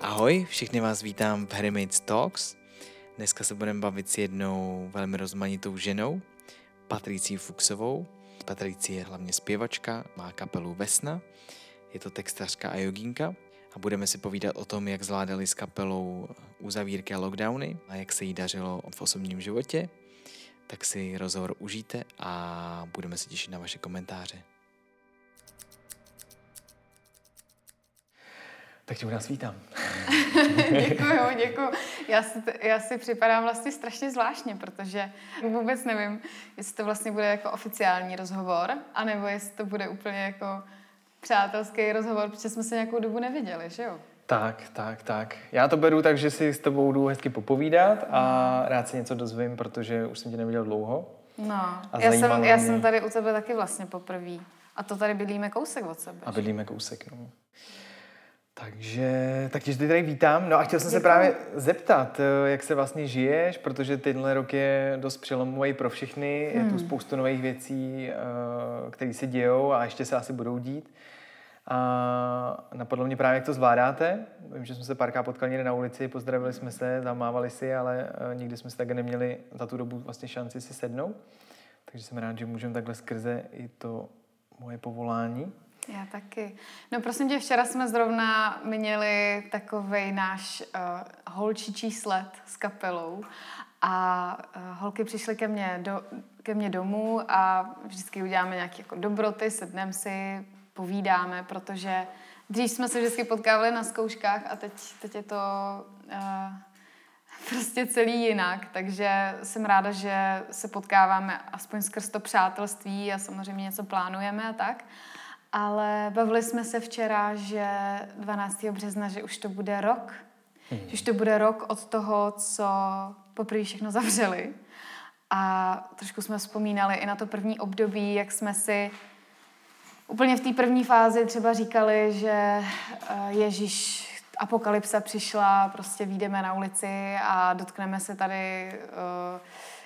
Ahoj, všichni vás vítám v Harrymates Talks. Dneska se budeme bavit s jednou velmi rozmanitou ženou, Patricí Fuxovou. Patricie je hlavně zpěvačka, má kapelu Vesna, je to textařka a jogínka a budeme si povídat o tom, jak zvládali s kapelou uzavírky a lockdowny a jak se jí dařilo v osobním životě. Tak si rozhovor užijte a budeme se těšit na vaše komentáře. Tak tě u nás vítám. děkuju, děkuju. Já si, já si připadám vlastně strašně zvláštně, protože vůbec nevím, jestli to vlastně bude jako oficiální rozhovor, anebo jestli to bude úplně jako přátelský rozhovor, protože jsme se nějakou dobu neviděli, že jo? Tak, tak, tak. Já to beru tak, že si s tebou jdu hezky popovídat a rád si něco dozvím, protože už jsem tě neviděl dlouho. No, já, jsem, já jsem tady u tebe taky vlastně poprvé. A to tady bydlíme kousek od sebe. A bydlíme kousek, no. Takže, tak tě tady vítám. No a chtěl jsem Děkuji. se právě zeptat, eh, jak se vlastně žiješ, protože tenhle rok je dost přelomový pro všechny. Hmm. Je tu hmm. spoustu nových věcí, eh, které se dějou a ještě se asi budou dít. A napadlo mě právě, jak to zvládáte. Vím, že jsme se párkrát potkali někde na ulici, pozdravili jsme se, zamávali si, ale eh, nikdy jsme se také neměli za tu dobu vlastně šanci si sednout. Takže jsem rád, že můžeme takhle skrze i to moje povolání já taky. No prosím tě, včera jsme zrovna měli takový náš uh, holčičí sled s kapelou a uh, holky přišly ke mně, do, ke mně domů a vždycky uděláme nějaké jako dobroty, sedneme si, povídáme, protože dřív jsme se vždycky potkávali na zkouškách a teď, teď je to uh, prostě celý jinak, takže jsem ráda, že se potkáváme aspoň skrz to přátelství a samozřejmě něco plánujeme a tak. Ale bavili jsme se včera, že 12. března, že už to bude rok. Hmm. Že už to bude rok od toho, co poprvé všechno zavřeli. A trošku jsme vzpomínali i na to první období, jak jsme si úplně v té první fázi třeba říkali, že eh, Ježíš apokalypsa přišla, prostě výjdeme na ulici a dotkneme se tady uh,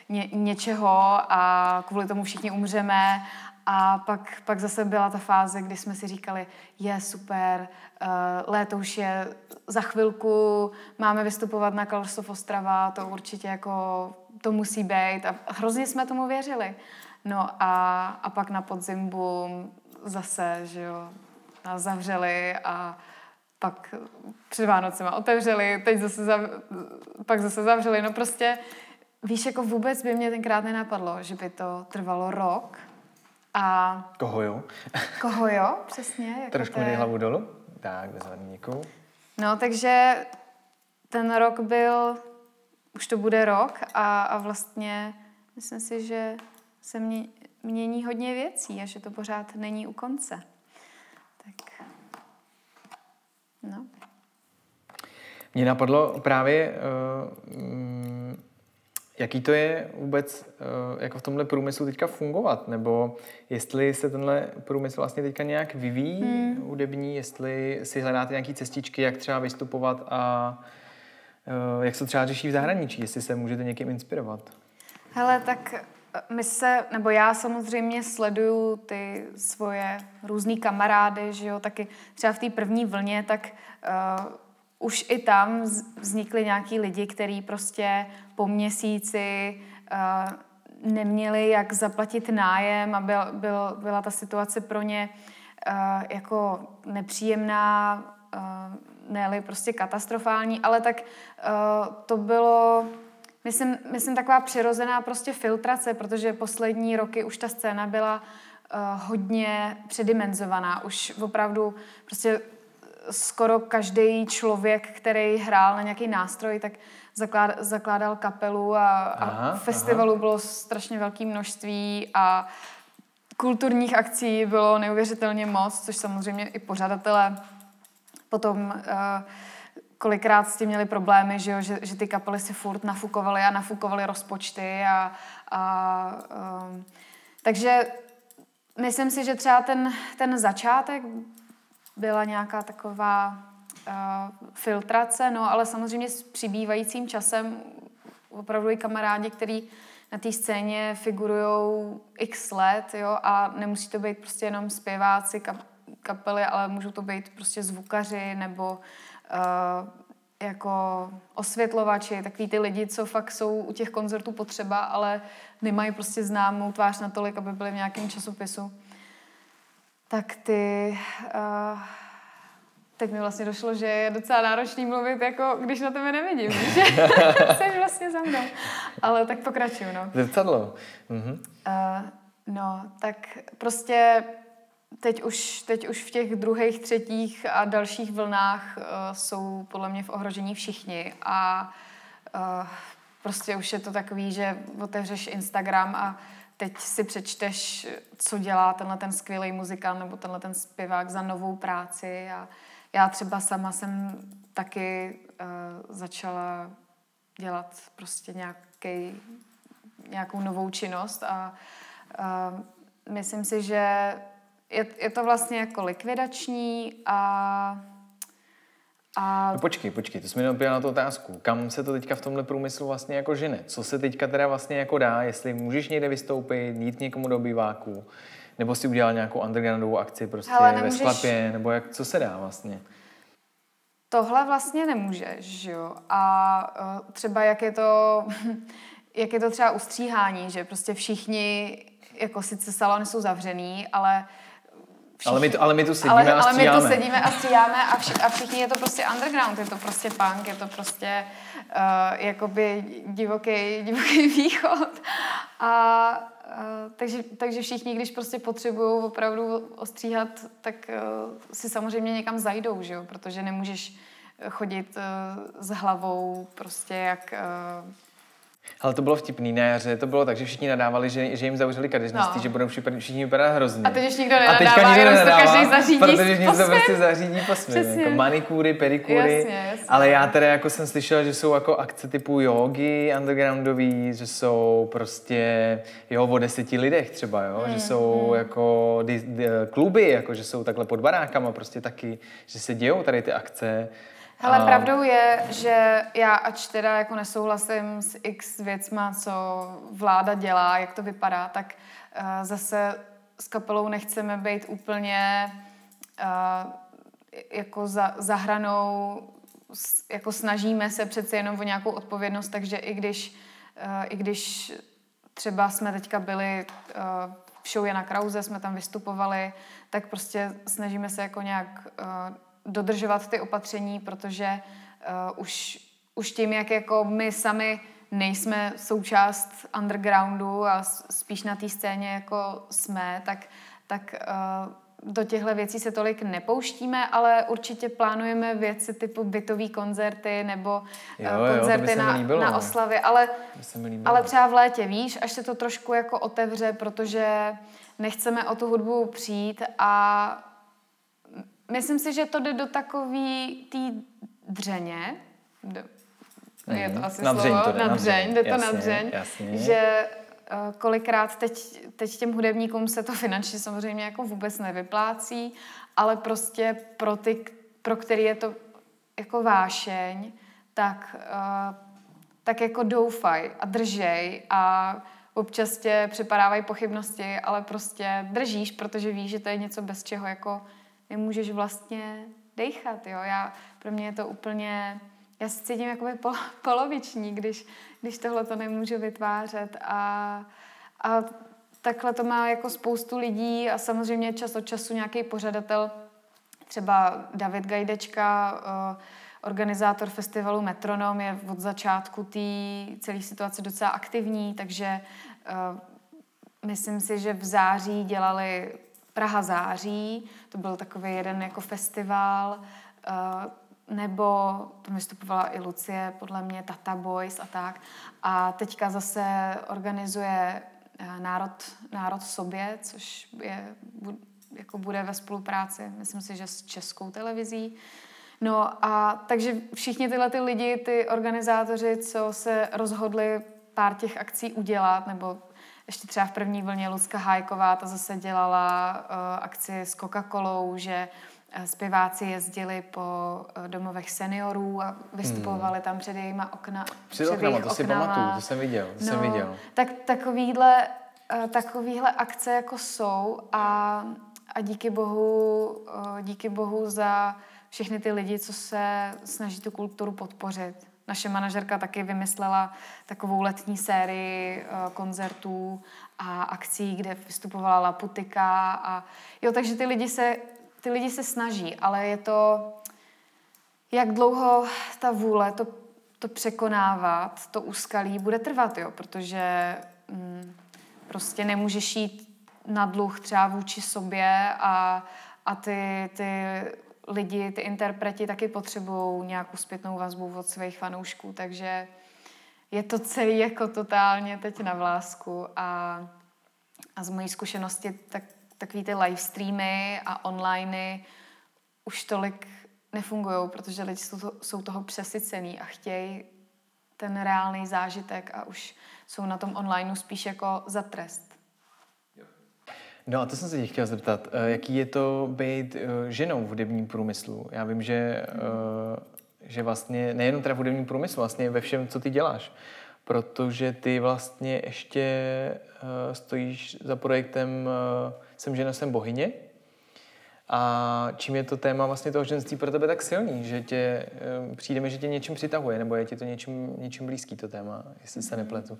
ně, něčeho a kvůli tomu všichni umřeme a pak, pak zase byla ta fáze, kdy jsme si říkali, je super, uh, léto už je za chvilku, máme vystupovat na Kalsov Ostrava, to určitě jako, to musí být. A hrozně jsme tomu věřili. No a, a pak na podzim boom, zase, že jo, nás zavřeli a pak před Vánocema otevřeli, teď zase zav, pak zase zavřeli. No prostě, víš, jako vůbec by mě tenkrát nenapadlo, že by to trvalo rok, a... Koho jo? Koho jo, přesně. Jako Trošku je... hlavu dolů. Tak, bezvadný, děkuju. No, takže ten rok byl, už to bude rok a, a vlastně myslím si, že se mě, mění hodně věcí a že to pořád není u konce. Tak, no. Mně napadlo právě uh, Jaký to je vůbec eh, jako v tomhle průmyslu teďka fungovat? Nebo jestli se tenhle průmysl vlastně teďka nějak vyvíjí hmm. hudební, jestli si hledáte nějaké cestičky, jak třeba vystupovat a eh, jak se třeba řeší v zahraničí, jestli se můžete někým inspirovat? Hele, tak eh, my se, nebo já samozřejmě sleduju ty svoje různé kamarády, že jo, taky třeba v té první vlně, tak uh, už i tam vznikly nějaký lidi, kteří prostě po měsíci uh, neměli jak zaplatit nájem a byl, byl, byla ta situace pro ně uh, jako nepříjemná, uh, ne prostě katastrofální, ale tak uh, to bylo, myslím, myslím, taková přirozená prostě filtrace, protože poslední roky už ta scéna byla uh, hodně předimenzovaná. Už opravdu prostě skoro každý člověk, který hrál na nějaký nástroj, tak zaklád, zakládal kapelu a, aha, a festivalů aha. bylo strašně velké množství a kulturních akcí bylo neuvěřitelně moc, což samozřejmě i pořadatelé potom uh, kolikrát s tím měli problémy, že, jo, že, že ty kapely si furt nafukovaly a nafukovaly rozpočty a, a um, takže myslím si, že třeba ten, ten začátek byla nějaká taková uh, filtrace, no ale samozřejmě s přibývajícím časem opravdu i kamarádi, kteří na té scéně figurují x let, jo, a nemusí to být prostě jenom zpěváci, kapely, ale můžou to být prostě zvukaři nebo uh, jako osvětlovači, takový ty lidi, co fakt jsou u těch koncertů potřeba, ale nemají prostě známou tvář natolik, aby byli v nějakém časopisu. Tak ty... Uh, teď mi vlastně došlo, že je docela náročný mluvit, jako když na tebe nevidím, že jsi vlastně za mnou. Ale tak pokračuju, no. Zrcadlo. Mhm. Uh, no, tak prostě teď už, teď už v těch druhých, třetích a dalších vlnách uh, jsou podle mě v ohrožení všichni a uh, prostě už je to takový, že otevřeš Instagram a teď si přečteš, co dělá tenhle ten skvělý muzikant nebo tenhle ten zpěvák za novou práci. A já třeba sama jsem taky uh, začala dělat prostě nějaký, nějakou novou činnost. A uh, myslím si, že je, je to vlastně jako likvidační a a... No počkej, počkej, to jsme jenom na tu otázku. Kam se to teďka v tomhle průmyslu vlastně jako žene? Co se teďka teda vlastně jako dá? Jestli můžeš někde vystoupit, jít někomu do obýváku, nebo si udělal nějakou undergroundovou akci prostě Hele, nemůžeš... ve sklepě, nebo jak, co se dá vlastně? Tohle vlastně nemůžeš, že jo? A uh, třeba jak je to, jak je to třeba ustříhání, že prostě všichni, jako sice salony jsou zavřený, ale Všichni, ale, my tu, ale my tu sedíme ale, a stříháme. Ale my tu sedíme a stříháme a, vši, a všichni je to prostě underground, je to prostě punk, je to prostě uh, jakoby divoký, divoký východ. A uh, takže, takže všichni, když prostě potřebují opravdu ostříhat, tak uh, si samozřejmě někam zajdou, že jo? protože nemůžeš chodit uh, s hlavou prostě jak... Uh, ale to bylo vtipný na jaře, to bylo tak, že všichni nadávali, že, že jim zavřeli kadeřnictví, no. že budou všichni, všichni vypadat hrozně. A teď už nikdo nenadává, a teďka nikdo nenadává, to každý zařídí protože něco to prostě zařídí po svém, jako manikúry, pedikúry. Jasně, jasně. Ale já teda jako jsem slyšel, že jsou jako akce typu jogy undergroundový, že jsou prostě jo, o deseti lidech třeba, jo, mm, že jsou mm. jako di, di, kluby, jako že jsou takhle pod barákama prostě taky, že se dějou tady ty akce. Ale a... pravdou je, že já ač teda jako nesouhlasím s x věcma, co vláda dělá, jak to vypadá, tak uh, zase s kapelou nechceme být úplně uh, jako za, za hranou, jako snažíme se přece jenom o nějakou odpovědnost, takže i když, uh, i když třeba jsme teďka byli uh, v show Jana Krause, jsme tam vystupovali, tak prostě snažíme se jako nějak uh, dodržovat ty opatření, protože uh, už, už tím, jak jako my sami nejsme součást undergroundu a spíš na té scéně jako jsme, tak, tak uh, do těchto věcí se tolik nepouštíme, ale určitě plánujeme věci typu bytový koncerty nebo jo, uh, koncerty jo, na, líbilo, na no. oslavy, ale, ale třeba v létě, víš, až se to trošku jako otevře, protože nechceme o tu hudbu přijít a myslím si, že to jde do takový té dřeně, do, mm, je to asi na slovo, to jde, na dřeň, jde to jasně, na dřeň, jasně. že uh, kolikrát teď, teď těm hudebníkům se to finančně samozřejmě jako vůbec nevyplácí, ale prostě pro ty, pro který je to jako vášeň, tak, uh, tak jako doufaj a držej a občas tě přepadávají pochybnosti, ale prostě držíš, protože víš, že to je něco, bez čeho jako nemůžeš vlastně dechat, jo. Já, pro mě je to úplně, já se cítím jako pol, poloviční, když, když tohle to nemůžu vytvářet a, a takhle to má jako spoustu lidí a samozřejmě čas od času nějaký pořadatel, třeba David Gajdečka, eh, organizátor festivalu Metronom, je od začátku té celé situace docela aktivní, takže eh, myslím si, že v září dělali Praha září, to byl takový jeden jako festival, uh, nebo tam vystupovala i Lucie, podle mě Tata Boys a tak. A teďka zase organizuje uh, Národ, Národ v sobě, což je, jako bude ve spolupráci, myslím si, že s českou televizí. No a takže všichni tyhle ty lidi, ty organizátoři, co se rozhodli pár těch akcí udělat, nebo ještě třeba v první vlně Lucka Hájková, ta zase dělala uh, akci s Coca-Colou, že uh, zpěváci jezdili po uh, domovech seniorů a vystupovali hmm. tam před jejíma okna. Před, před oknama, to oknama. si pamatuju, to jsem viděl, to no, jsem viděl. Tak takovýhle, takovýhle akce jako jsou a a díky bohu, díky bohu za všechny ty lidi, co se snaží tu kulturu podpořit. Naše manažerka taky vymyslela takovou letní sérii koncertů a akcí, kde vystupovala Laputika. A, jo, takže ty lidi, se, ty lidi se snaží, ale je to, jak dlouho ta vůle to, to překonávat, to úskalí bude trvat, jo, protože mm, prostě nemůžeš jít na dluh třeba vůči sobě a, a ty, ty lidi, ty interpreti taky potřebují nějakou zpětnou vazbu od svých fanoušků, takže je to celý jako totálně teď na vlásku a, a z mojí zkušenosti tak, takový ty live streamy a onliney už tolik nefungují, protože lidi jsou, to, jsou toho přesycený a chtějí ten reálný zážitek a už jsou na tom onlineu spíš jako za trest. No a to jsem se tě chtěla zeptat, eh, jaký je to být eh, ženou v hudebním průmyslu? Já vím, že, eh, že vlastně nejenom teda v hudebním průmyslu, vlastně ve všem, co ty děláš, protože ty vlastně ještě stojíš za projektem Jsem žena, jsem bohyně. A čím je to téma vlastně toho ženství pro tebe tak silný, že tě, přijde mi, že tě něčím přitahuje, nebo je ti to něčím, něčím blízký to téma, jestli se nepletu?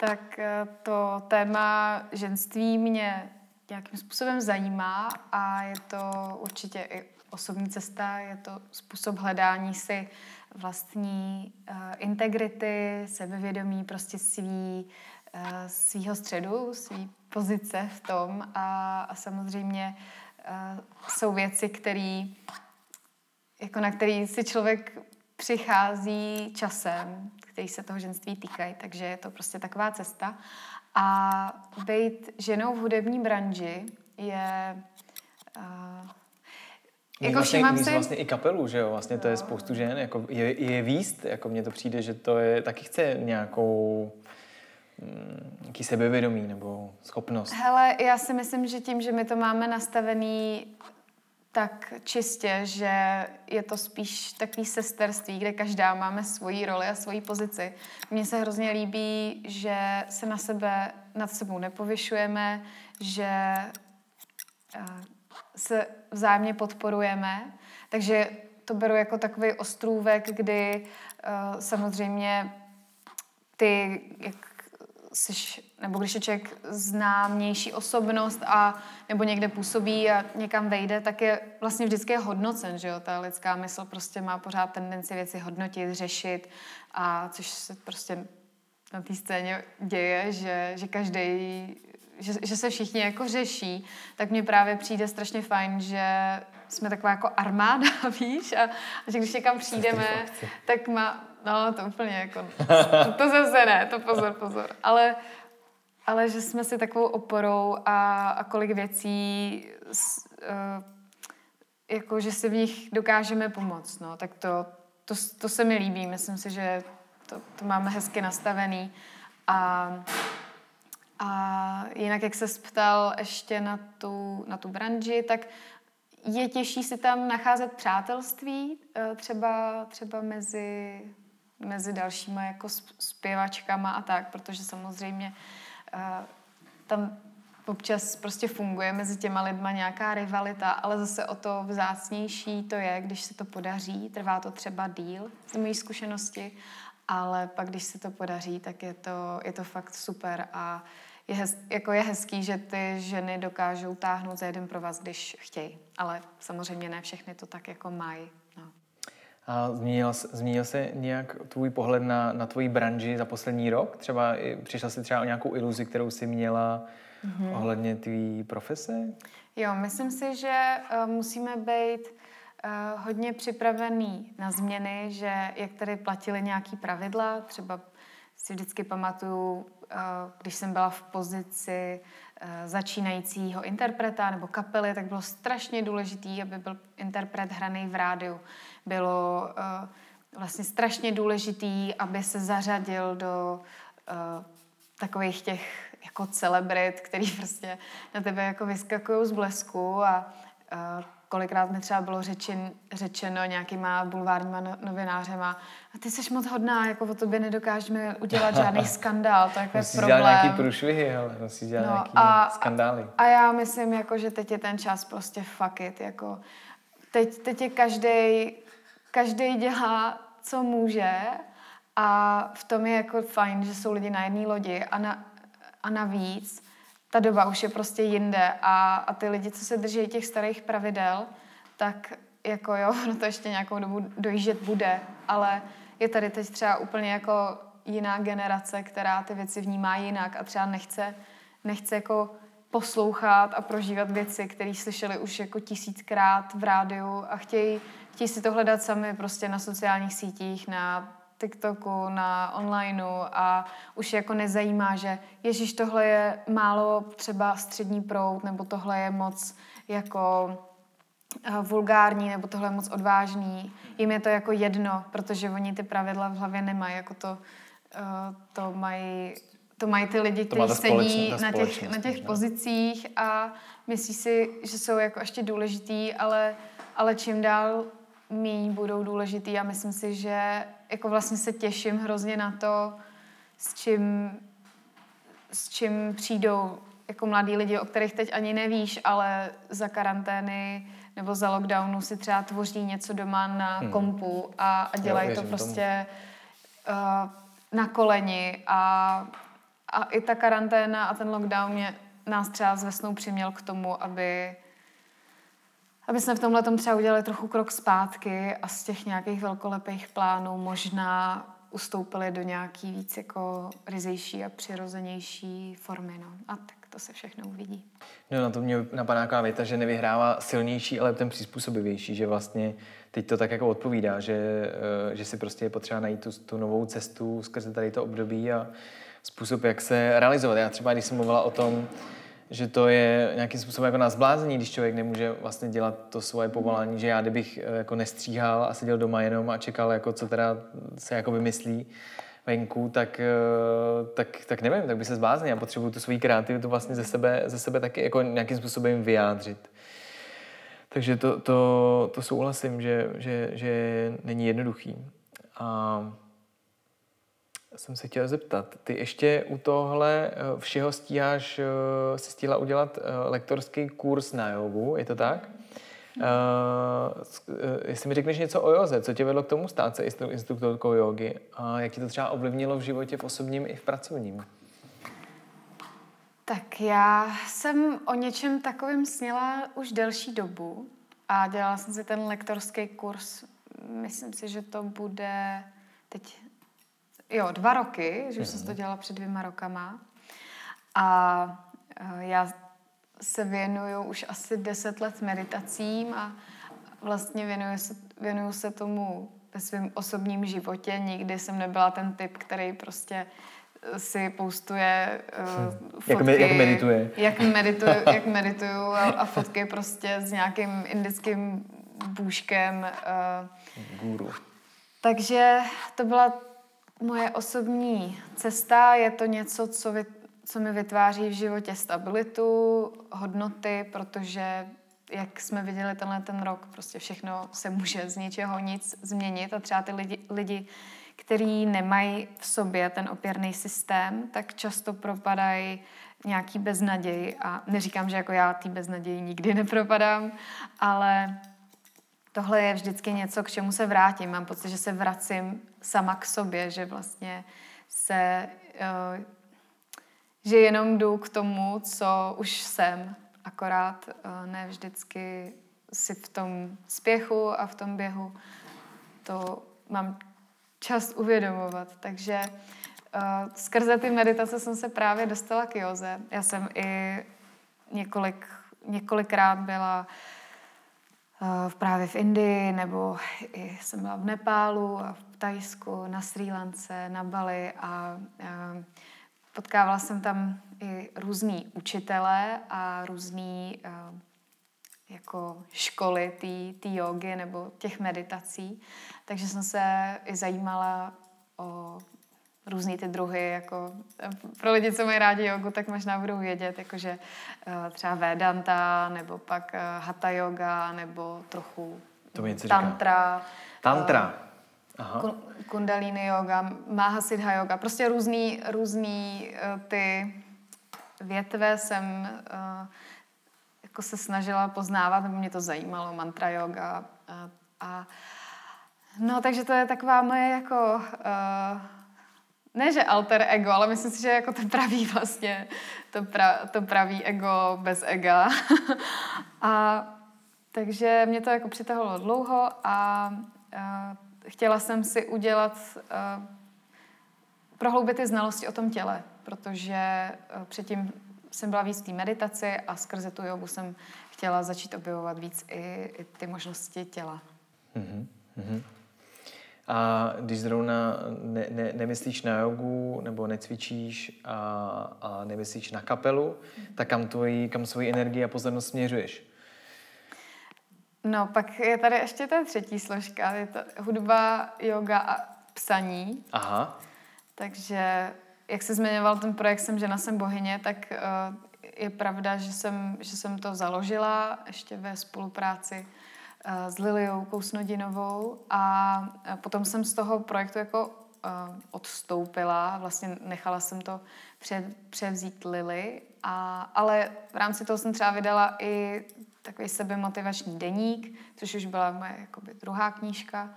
Tak to téma ženství mě nějakým způsobem zajímá a je to určitě i osobní cesta, je to způsob hledání si vlastní uh, integrity, sebevědomí, prostě svý, uh, svýho středu, svý pozice v tom. A, a samozřejmě uh, jsou věci, které jako na který si člověk přichází časem, který se toho ženství týkají, takže je to prostě taková cesta. A být ženou v hudební branži je... Uh, jako vlastně, všimám si... vlastně i kapelu, že jo? Vlastně to je spoustu žen. Jako je, je výst, jako mně to přijde, že to je, taky chce nějakou mm, nějaký sebevědomí nebo schopnost. Hele, já si myslím, že tím, že my to máme nastavený tak čistě, že je to spíš takový sesterství, kde každá máme svoji roli a svoji pozici. Mně se hrozně líbí, že se na sebe, nad sebou nepovyšujeme, že eh, se vzájemně podporujeme, takže to beru jako takový ostrůvek, kdy uh, samozřejmě ty, jak jsi, nebo když je člověk známější osobnost a nebo někde působí a někam vejde, tak je vlastně vždycky hodnocen, že jo? Ta lidská mysl prostě má pořád tendenci věci hodnotit, řešit a což se prostě na té scéně děje, že, že každý že, že se všichni jako řeší, tak mně právě přijde strašně fajn, že jsme taková jako armáda, víš, a, a že když někam přijdeme, tak má, no to úplně jako, to, to zase ne, to pozor, pozor, ale, ale že jsme si takovou oporou a, a kolik věcí, s, uh, jako že si v nich dokážeme pomoct, no, tak to, to, to se mi líbí, myslím si, že to, to máme hezky nastavený. A a jinak, jak se ptal ještě na tu, na tu branži, tak je těžší si tam nacházet přátelství, eh, třeba, třeba mezi, mezi dalšíma jako zpěvačkama a tak, protože samozřejmě eh, tam občas prostě funguje mezi těma lidma nějaká rivalita, ale zase o to vzácnější to je, když se to podaří. Trvá to třeba díl z mojí zkušenosti, ale pak, když se to podaří, tak je to, je to fakt super a je, hez, jako je hezký, že ty ženy dokážou táhnout za jeden pro vás, když chtějí. Ale samozřejmě ne všechny to tak jako mají. A zmínil, zmínil se nějak tvůj pohled na, na tvoji branži za poslední rok? Třeba přišla jsi třeba o nějakou iluzi, kterou jsi měla mm-hmm. ohledně tvý profese? Jo, myslím si, že uh, musíme být uh, hodně připravený na změny, že jak tady platily nějaký pravidla, třeba si vždycky pamatuju, eh, když jsem byla v pozici začínajícího interpreta nebo kapely, tak bylo strašně důležitý, aby byl interpret hraný v rádiu. Bylo eh, vlastně strašně důležitý, aby se zařadil do takových těch jako celebrit, který prostě na tebe jako vyskakují z blesku a kolikrát mi třeba bylo řečen, řečeno nějakýma bulvárníma no, novinářema, a ty jsi moc hodná, jako o tobě nedokážeme udělat žádný skandál, to jako je problém. dělat nějaký průšvihy, ale musíš dělat no, nějaký a, skandály. A já myslím, jako, že teď je ten čas prostě fuck it, jako teď, teď je každý každý dělá, co může a v tom je jako fajn, že jsou lidi na jedné lodi a, na, a navíc ta doba už je prostě jinde a, a ty lidi, co se drží těch starých pravidel, tak jako jo, no to ještě nějakou dobu dojíždět bude, ale je tady teď třeba úplně jako jiná generace, která ty věci vnímá jinak a třeba nechce, nechce jako poslouchat a prožívat věci, které slyšeli už jako tisíckrát v rádiu a chtějí, chtějí si to hledat sami prostě na sociálních sítích, na TikToku, na onlineu a už jako nezajímá, že Ježíš, tohle je málo třeba střední proud, nebo tohle je moc jako uh, vulgární, nebo tohle je moc odvážný. Jim je to jako jedno, protože oni ty pravidla v hlavě nemají, jako to, uh, to mají to mají ty lidi, kteří sedí na těch, na těch pozicích a myslí si, že jsou jako ještě důležitý, ale, ale čím dál míň budou důležitý a myslím si, že jako vlastně se těším hrozně na to, s čím, s čím přijdou jako mladí lidi, o kterých teď ani nevíš, ale za karantény nebo za lockdownu si třeba tvoří něco doma na hmm. kompu a, a dělají to prostě uh, na koleni a, a i ta karanténa a ten lockdown mě, nás třeba s Vesnou přiměl k tomu, aby aby jsme v tomhle třeba udělali trochu krok zpátky a z těch nějakých velkolepých plánů možná ustoupili do nějaký víc jako ryzejší a přirozenější formy. No. A tak to se všechno uvidí. No na to mě napadá taková věta, že nevyhrává silnější, ale ten přizpůsobivější, že vlastně teď to tak jako odpovídá, že, eh, že si prostě je potřeba najít tu, tu novou cestu skrze tady to období a způsob, jak se realizovat. Já třeba, když jsem mluvila o tom, že to je nějakým způsobem jako na zblázení, když člověk nemůže vlastně dělat to svoje povolání, že já kdybych eh, jako nestříhal a seděl doma jenom a čekal, jako co teda se jako vymyslí venku, tak, eh, tak, tak nevím, tak by se zbláznil. Já potřebuji tu svoji kreativitu vlastně ze sebe, ze sebe taky jako nějakým způsobem vyjádřit. Takže to, to, to souhlasím, že, že, že není jednoduchý. A jsem se chtěl zeptat, ty ještě u tohle eh, všeho stíháš, eh, si stihla udělat eh, lektorský kurz na jogu, je to tak? Uh, jestli mi řekneš něco o joze, co tě vedlo k tomu stát se instruktorkou jogy a jak ti to třeba ovlivnilo v životě v osobním i v pracovním? Tak já jsem o něčem takovým sněla už delší dobu a dělala jsem si ten lektorský kurz. Myslím si, že to bude teď jo, dva roky, že už jsem to dělala před dvěma rokama. A eh, já se věnuju už asi deset let meditacím a vlastně věnuju se, věnuju se tomu ve svém osobním životě. Nikdy jsem nebyla ten typ, který prostě eh, si postuje uh, fotky. Jak, me, jak medituje. Jak medituju, jak medituju a, a fotky prostě s nějakým indickým bůžkem. Uh, Guru. Takže to byla moje osobní cesta je to něco, co, vy, co mi vytváří v životě stabilitu, hodnoty, protože jak jsme viděli tenhle ten rok, prostě všechno se může z ničeho nic změnit a třeba ty lidi, lidi kteří nemají v sobě ten opěrný systém, tak často propadají nějaký beznaděj a neříkám, že jako já tý beznaději nikdy nepropadám, ale tohle je vždycky něco, k čemu se vrátím. Mám pocit, že se vracím sama k sobě, že vlastně se, uh, že jenom jdu k tomu, co už jsem, akorát uh, ne vždycky si v tom spěchu a v tom běhu to mám čas uvědomovat. Takže uh, skrze ty meditace jsem se právě dostala k joze. Já jsem i několik, několikrát byla uh, v právě v Indii, nebo i jsem byla v Nepálu a v Tajsku, na Sri Lance, na Bali a, a potkávala jsem tam i různý učitele a různý a, jako školy té jogy nebo těch meditací. Takže jsem se i zajímala o různý ty druhy, jako pro lidi, co mají rádi jogu, tak možná budou vědět, jakože uh, třeba Vedanta, nebo pak uh, Hatha yoga, nebo trochu to mi tantra. Tantra. Aha. Kundalini yoga, Mahasiddha yoga, prostě různý, různý ty větve jsem jako se snažila poznávat, nebo mě to zajímalo, mantra yoga a, a no, takže to je taková moje jako uh, ne, že alter ego, ale myslím si, že jako to praví vlastně, to, pra, to praví ego bez ega. a takže mě to jako přitahovalo dlouho a, a chtěla jsem si udělat, a, prohloubit ty znalosti o tom těle, protože předtím jsem byla víc v té meditaci a skrze tu jogu jsem chtěla začít objevovat víc i, i ty možnosti těla. Mm-hmm. A když zrovna ne, ne, nemyslíš na jogu nebo necvičíš a, a nemyslíš na kapelu, tak kam, tvoji, kam svoji energii a pozornost směřuješ? No, pak je tady ještě ta třetí složka. Je to hudba, yoga a psaní. Aha. Takže, jak jsi zmiňoval ten projekt Jsem žena, jsem bohyně, tak uh, je pravda, že jsem, že jsem to založila ještě ve spolupráci s Liliou Kousnodinovou a potom jsem z toho projektu jako eh, odstoupila, vlastně nechala jsem to převzít Lily, a, ale v rámci toho jsem třeba vydala i takový sebemotivační deník, což už byla moje jakoby, druhá knížka,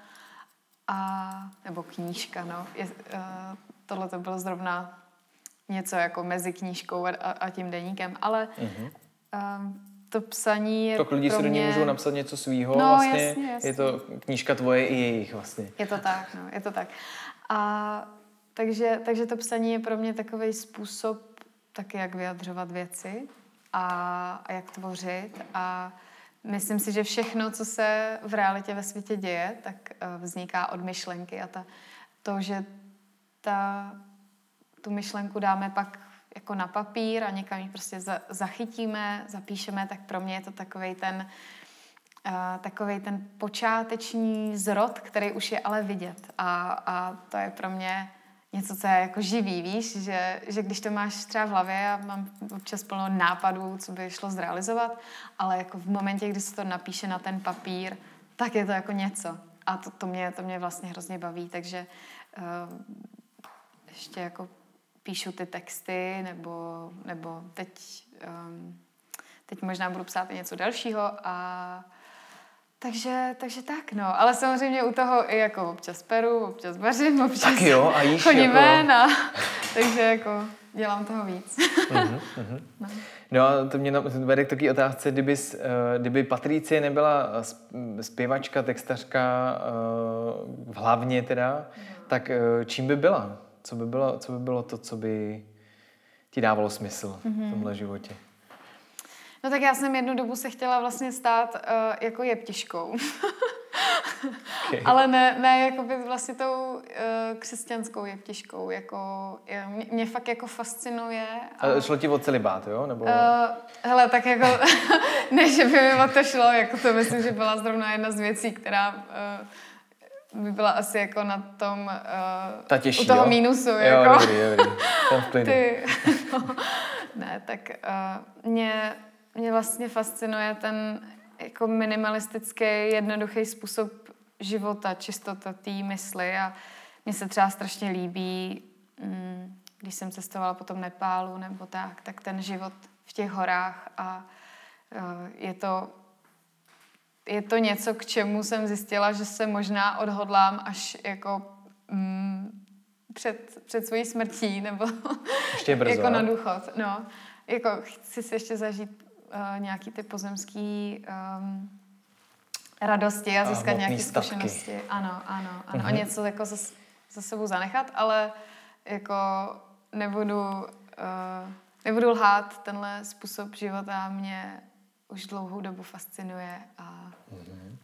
a, nebo knížka, no. Je, uh, tohle to bylo zrovna něco jako mezi knížkou a, a tím deníkem, ale uh, to psaní je Tak lidi pro si do mě... ní můžou napsat něco svýho, no, vlastně jasně, jasně. je to knížka tvoje i jejich vlastně. Je to tak, no, je to tak. A takže, takže to psaní je pro mě takový způsob taky, jak vyjadřovat věci a, a jak tvořit a myslím si, že všechno, co se v realitě ve světě děje, tak uh, vzniká od myšlenky a ta, to, že ta, tu myšlenku dáme pak jako na papír a někam ji prostě za, zachytíme, zapíšeme, tak pro mě je to takový ten, uh, ten počáteční zrod, který už je ale vidět. A, a to je pro mě něco, co je jako živý, víš, že, že když to máš třeba v hlavě, a mám občas plno nápadů, co by šlo zrealizovat, ale jako v momentě, kdy se to napíše na ten papír, tak je to jako něco. A to, to, mě, to mě vlastně hrozně baví, takže uh, ještě jako píšu ty texty, nebo, nebo teď, um, teď možná budu psát i něco dalšího a takže, takže tak, no. Ale samozřejmě u toho i jako občas peru, občas vařím, občas tak jo, a jíš chodím jako... ven a, takže jako dělám toho víc. uh-huh, uh-huh. No. no a to mě vede k takové otázce, kdyby, uh, kdyby Patricie nebyla zpěvačka, textařka, uh, hlavně teda, uh-huh. tak uh, čím by byla? Co by bylo, co by bylo to, co by ti dávalo smysl mm-hmm. v tomhle životě? No tak já jsem jednu dobu se chtěla vlastně stát uh, jako jeptiškou. okay. Ale ne, ne jako by vlastně tou uh, křesťanskou jeptiškou. Jako, je, mě, mě fakt jako fascinuje. A... a šlo ti o celibát, jo? Nebo... Uh, hele, tak jako, ne, že by mi o to šlo, jako to myslím, že byla zrovna jedna z věcí, která uh, by byla asi jako na tom, uh, Ta těžší, u toho jo? mínusu. Jo, jako. dobrý, dobrý. Tam v Ty, no, ne, tak uh, mě, mě vlastně fascinuje ten jako minimalistický, jednoduchý způsob života, čistota té mysli a mně se třeba strašně líbí, mm, když jsem cestovala po tom Nepálu nebo tak, tak ten život v těch horách a uh, je to je to něco, k čemu jsem zjistila, že se možná odhodlám až jako mm, před, před svojí smrtí, nebo ještě brzo. jako na důchod. No, jako chci si ještě zažít uh, nějaký ty pozemský um, radosti a získat nějaké zkušenosti. Ano, ano, ano. Uh-huh. A mhm. něco jako za, za sebou zanechat, ale jako nebudu, uh, nebudu lhát, tenhle způsob života mě už dlouhou dobu fascinuje. A... Mm-hmm.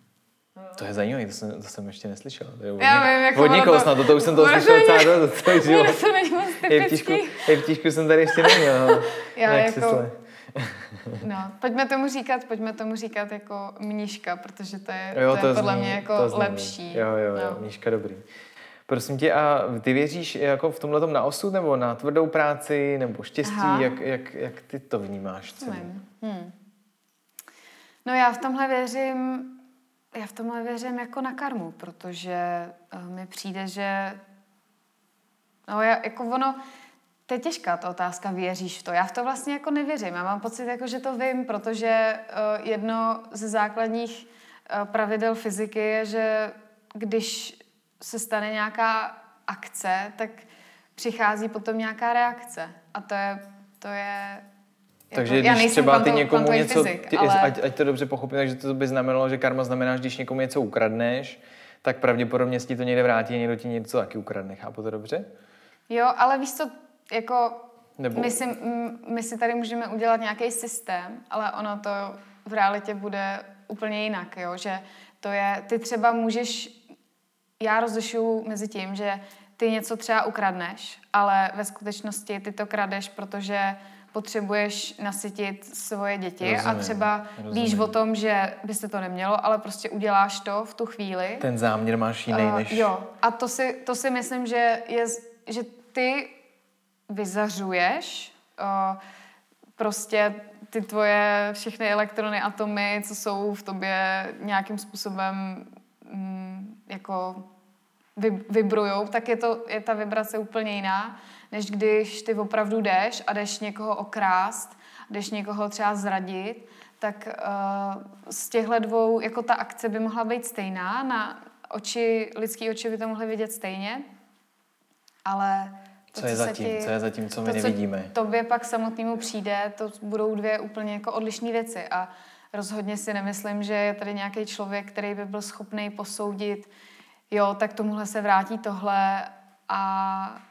To je zajímavé, to jsem, to jsem ještě neslyšel. To je od, Já vím, jak od někoho to... snad, to už jsem to slyšel celá do celý život. to není moc typický. Je v tížku jsem tady ještě neměl. Já jako... no, pojďme tomu říkat, pojďme tomu říkat jako mnížka, protože to je, jo, to, to je podle zní, mě jako lepší. Jo, jo, jo, no. mnížka dobrý. Prosím tě, a ty věříš jako v tomhle na osud, nebo na tvrdou práci, nebo štěstí? Jak, jak, jak ty to vnímáš? Hmm. No já v tomhle věřím, já v tomhle věřím jako na karmu, protože uh, mi přijde, že no já, jako ono, to je těžká ta otázka, věříš v to? Já v to vlastně jako nevěřím. Já mám pocit, jako, že to vím, protože uh, jedno ze základních uh, pravidel fyziky je, že když se stane nějaká akce, tak přichází potom nějaká reakce. A to je, to je takže jako, když třeba ty někomu něco, fyzik, ty, ale... ať, ať to dobře pochopím, takže to by znamenalo, že karma znamená, že když někomu něco ukradneš, tak pravděpodobně si to někde vrátí a někdo ti něco taky ukradne. Chápu to dobře? Jo, ale víš co, jako Nebo... my, si, my si tady můžeme udělat nějaký systém, ale ono to v realitě bude úplně jinak, jo? že to je, ty třeba můžeš, já rozlišuju mezi tím, že ty něco třeba ukradneš, ale ve skutečnosti ty to kradeš, protože potřebuješ nasytit svoje děti rozumím, a třeba rozumím. víš o tom, že byste to nemělo, ale prostě uděláš to v tu chvíli. Ten záměr máš jiný uh, než... Jo, a to si, to si myslím, že, je, že ty vyzařuješ uh, prostě ty tvoje všechny elektrony, atomy, co jsou v tobě nějakým způsobem mm, jako vibrujou, tak je, to, je ta vibrace úplně jiná než když ty opravdu jdeš a jdeš někoho okrást, jdeš někoho třeba zradit, tak uh, z těchto dvou, jako ta akce by mohla být stejná, na oči, lidský oči by to mohly vidět stejně, ale to, co, je zatím, ti, co je zatím, co my to, nevidíme. Co tobě pak samotnému přijde, to budou dvě úplně jako odlišné věci a rozhodně si nemyslím, že je tady nějaký člověk, který by byl schopný posoudit, jo, tak tomuhle se vrátí tohle a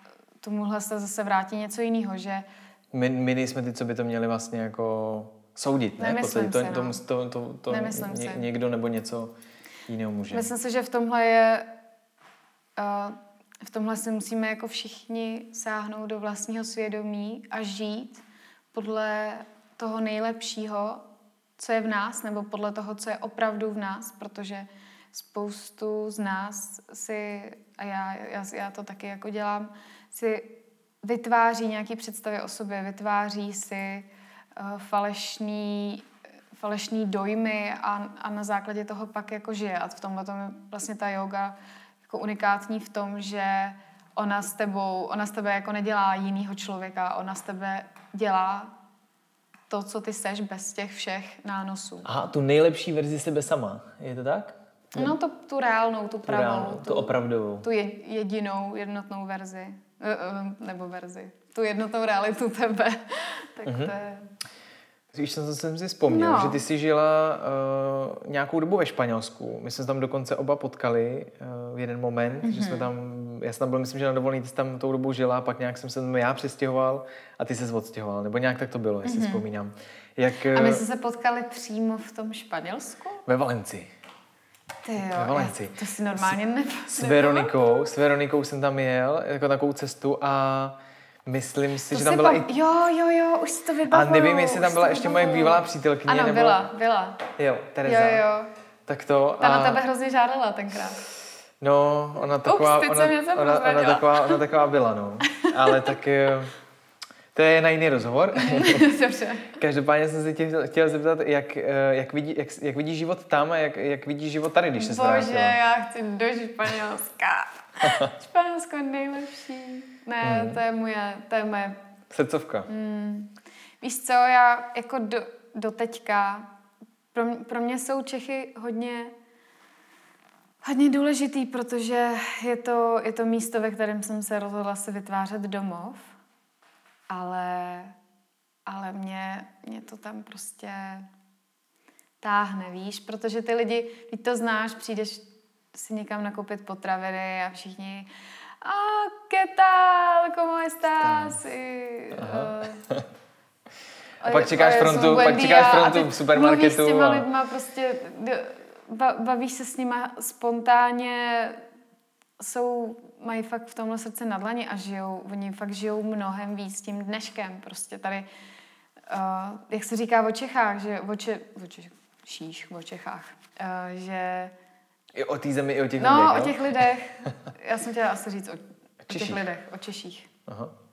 tomuhle se zase vrátí něco jiného, že... My, my nejsme ty, co by to měli vlastně jako soudit, ne? Nemyslím to, si, to, no. to, to, to, Nemyslím ně, si. někdo nebo něco jiného může. Myslím si, že v tomhle je... Uh, v tomhle si musíme jako všichni sáhnout do vlastního svědomí a žít podle toho nejlepšího, co je v nás, nebo podle toho, co je opravdu v nás, protože spoustu z nás si, a já, já, já to taky jako dělám, si vytváří nějaké představy o sobě, vytváří si uh, falešný, falešný dojmy a, a na základě toho pak jako žije. A v tomhle tom je vlastně ta yoga jako unikátní v tom, že ona s tebou, ona s tebe jako nedělá jinýho člověka, ona s tebe dělá to, co ty seš bez těch všech nánosů. Aha, tu nejlepší verzi sebe sama, je to tak? No, to, tu reálnou, tu, tu pravou. Reálnou, tu, tu opravdovou. Tu jedinou, jednotnou verzi. Eh, nebo verzi, tu jednotnou realitu tebe. tak mm-hmm. to je... Víš, jsem, jsem si vzpomněl, no. že ty jsi žila uh, nějakou dobu ve Španělsku. My jsme se tam dokonce oba potkali uh, v jeden moment, mm-hmm. že jsme mhm. tam, já jsem tam byl, myslím, že na dovolený, ty jsi tam tou dobu žila, pak nějak jsem se tam já přestěhoval a ty se odstěhoval, nebo nějak tak to bylo, jestli mm-hmm. vzpomínám. Jak, uh, a my jsme se potkali přímo v tom Španělsku? Ve Valencii. Ty jo, to si normálně ne, s, Veronikou, s Veronikou jsem tam jel, jako takovou cestu a myslím si, to že tam byla pa... i... Jo, jo, jo, už si to vybavuju. A nevím, jestli tam byla ještě moje bývalá přítelkyně. Ano, nebo... byla, byla. Jo, Tereza. Jo, jo. Tak to. Ta a... na tebe hrozně žádala tenkrát. No, ona taková, Ups, ona, ona, ona, taková, ona taková byla, no. Ale tak to je na jiný rozhovor. Dobře. Každopádně jsem se tě chtěl zeptat, jak, eh, jak, vidí, jak, jak vidí život tam a jak, jak vidí život tady, když se Bože, vrátila. já chci do Španělska. Španělsko nejlepší. Ne, hmm. to je moje, to je moje... Srdcovka. Hmm. Víš co, já jako do, do teďka, pro, pro mě jsou Čechy hodně hodně důležitý, protože je to, je to místo, ve kterém jsem se rozhodla se vytvářet domov ale, ale mě, mě to tam prostě táhne, víš, protože ty lidi, teď to znáš, přijdeš si někam nakoupit potraviny a všichni a ¿qué tal? ¿Cómo estás? I, uh, a pak čekáš frontu, pak čekáš frontu v supermarketu. Mluvíš s těma a... lidma prostě, bavíš se s nima spontánně, jsou mají fakt v tomhle srdce na dlaně a žijou, oni fakt žijou mnohem víc tím dneškem. Prostě tady, uh, jak se říká o Čechách, že o, Če, o Češích, o Čechách, uh, že I o té zemi, i o těch no, lidech, No, o těch lidech. Já jsem chtěla asi říct o, o těch lidech, o Češích. Aha.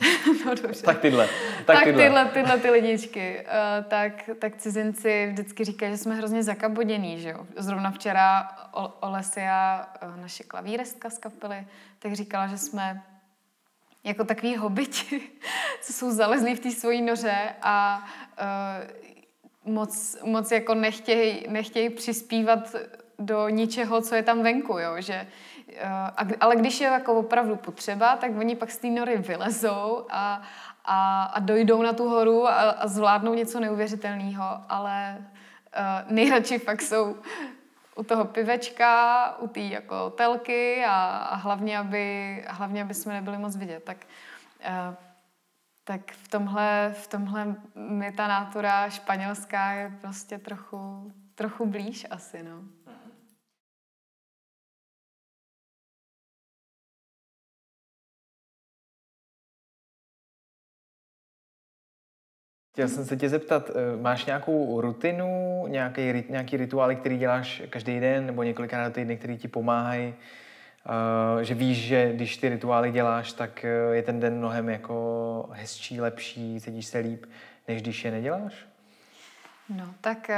no dobře. Tak tyhle. Tak, Tak, tyhle. tyhle, tyhle ty lidičky. Uh, tak, tak cizinci vždycky říkají, že jsme hrozně zakabodění, že jo. Zrovna včera o- Olesia, uh, naše klavírestka z kapely, tak říkala, že jsme jako takový hobiti, co jsou zalezlí v té svojí noře a uh, moc, moc jako nechtějí nechtěj přispívat do ničeho, co je tam venku, jo, že ale když je jako opravdu potřeba, tak oni pak z té nory vylezou a, a, a dojdou na tu horu a, a zvládnou něco neuvěřitelného, ale uh, nejradši fakt jsou u toho pivečka, u té jako telky a, a hlavně, aby, hlavně, aby jsme nebyli moc vidět. Tak, uh, tak v tomhle, v tomhle mi ta nátura španělská je prostě trochu, trochu blíž asi, no. Chtěl jsem se tě zeptat, eh, máš nějakou rutinu, nějaký, nějaký rituály, který děláš každý den nebo několikrát do týdne, který ti pomáhají? Uh, že víš, že když ty rituály děláš, tak eh, je ten den mnohem jako hezčí, lepší, cítíš se líp, než když je neděláš? No, tak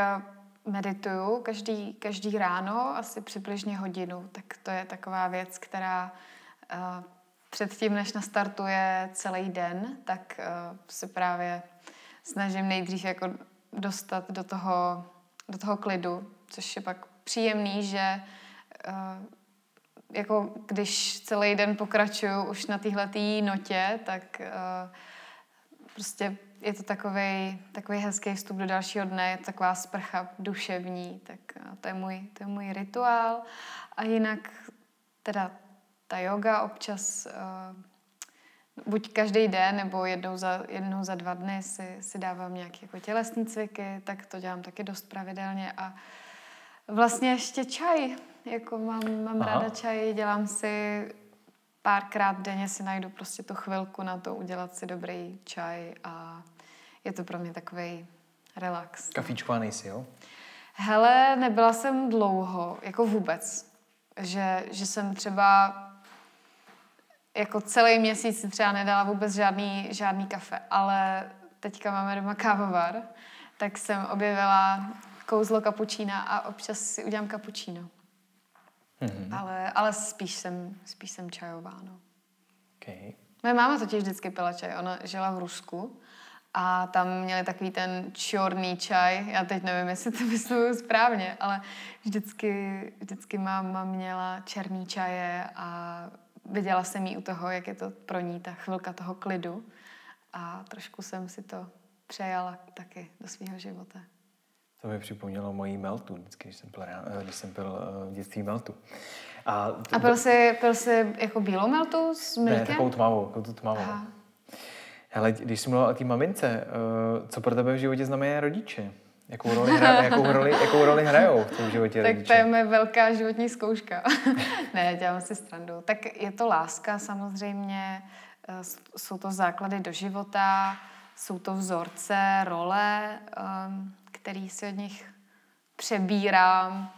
medituju každý, každý ráno, asi přibližně hodinu, tak to je taková věc, která předtím, než nastartuje celý den, tak se právě snažím nejdřív jako dostat do toho, do toho klidu, což je pak příjemný, že uh, jako když celý den pokračuju už na téhletý notě, tak uh, prostě je to takový takový hezký vstup do dalšího dne, je to taková sprcha duševní, tak uh, to je, můj, to je můj rituál. A jinak teda ta yoga občas buď každý den, nebo jednou za, jednou za dva dny si, si dávám nějaké jako tělesní cviky, tak to dělám taky dost pravidelně a vlastně ještě čaj, jako mám, mám Aha. ráda čaj, dělám si párkrát denně si najdu prostě tu chvilku na to udělat si dobrý čaj a je to pro mě takový relax. Kafíčková nejsi, jo? Hele, nebyla jsem dlouho, jako vůbec. Že, že jsem třeba jako celý měsíc si třeba nedala vůbec žádný, žádný kafe, ale teďka máme doma kávovar, tak jsem objevila kouzlo kapučína a občas si udělám kapučíno. Mhm. Ale, ale spíš jsem, spíš jsem čajová, no. Okay. Moje máma totiž vždycky pila čaj, ona žila v Rusku a tam měli takový ten čorný čaj, já teď nevím, jestli to vyslovuju správně, ale vždycky, vždycky máma měla černý čaje a viděla jsem jí u toho, jak je to pro ní ta chvilka toho klidu a trošku jsem si to přejala taky do svého života. To mi připomnělo mojí meltu, vždycky, když jsem pil, ráno- když jsem pil eh, v dětství meltu. A, A pil jsi, pil jsi jako bílou meltu s ne, mlíkem? takovou tmavou, takovou tu tmavou. Aha. Hele, když jsi mluvila o té mamince, eh, co pro tebe v životě znamená rodiče? Jakou roli, hra, jakou, roli, jakou roli hrajou v tom životě Tak rodiče? to je moje velká životní zkouška. ne, dělám si strandu. Tak je to láska samozřejmě, eh, jsou to základy do života, jsou to vzorce, role, um, který si od nich přebírám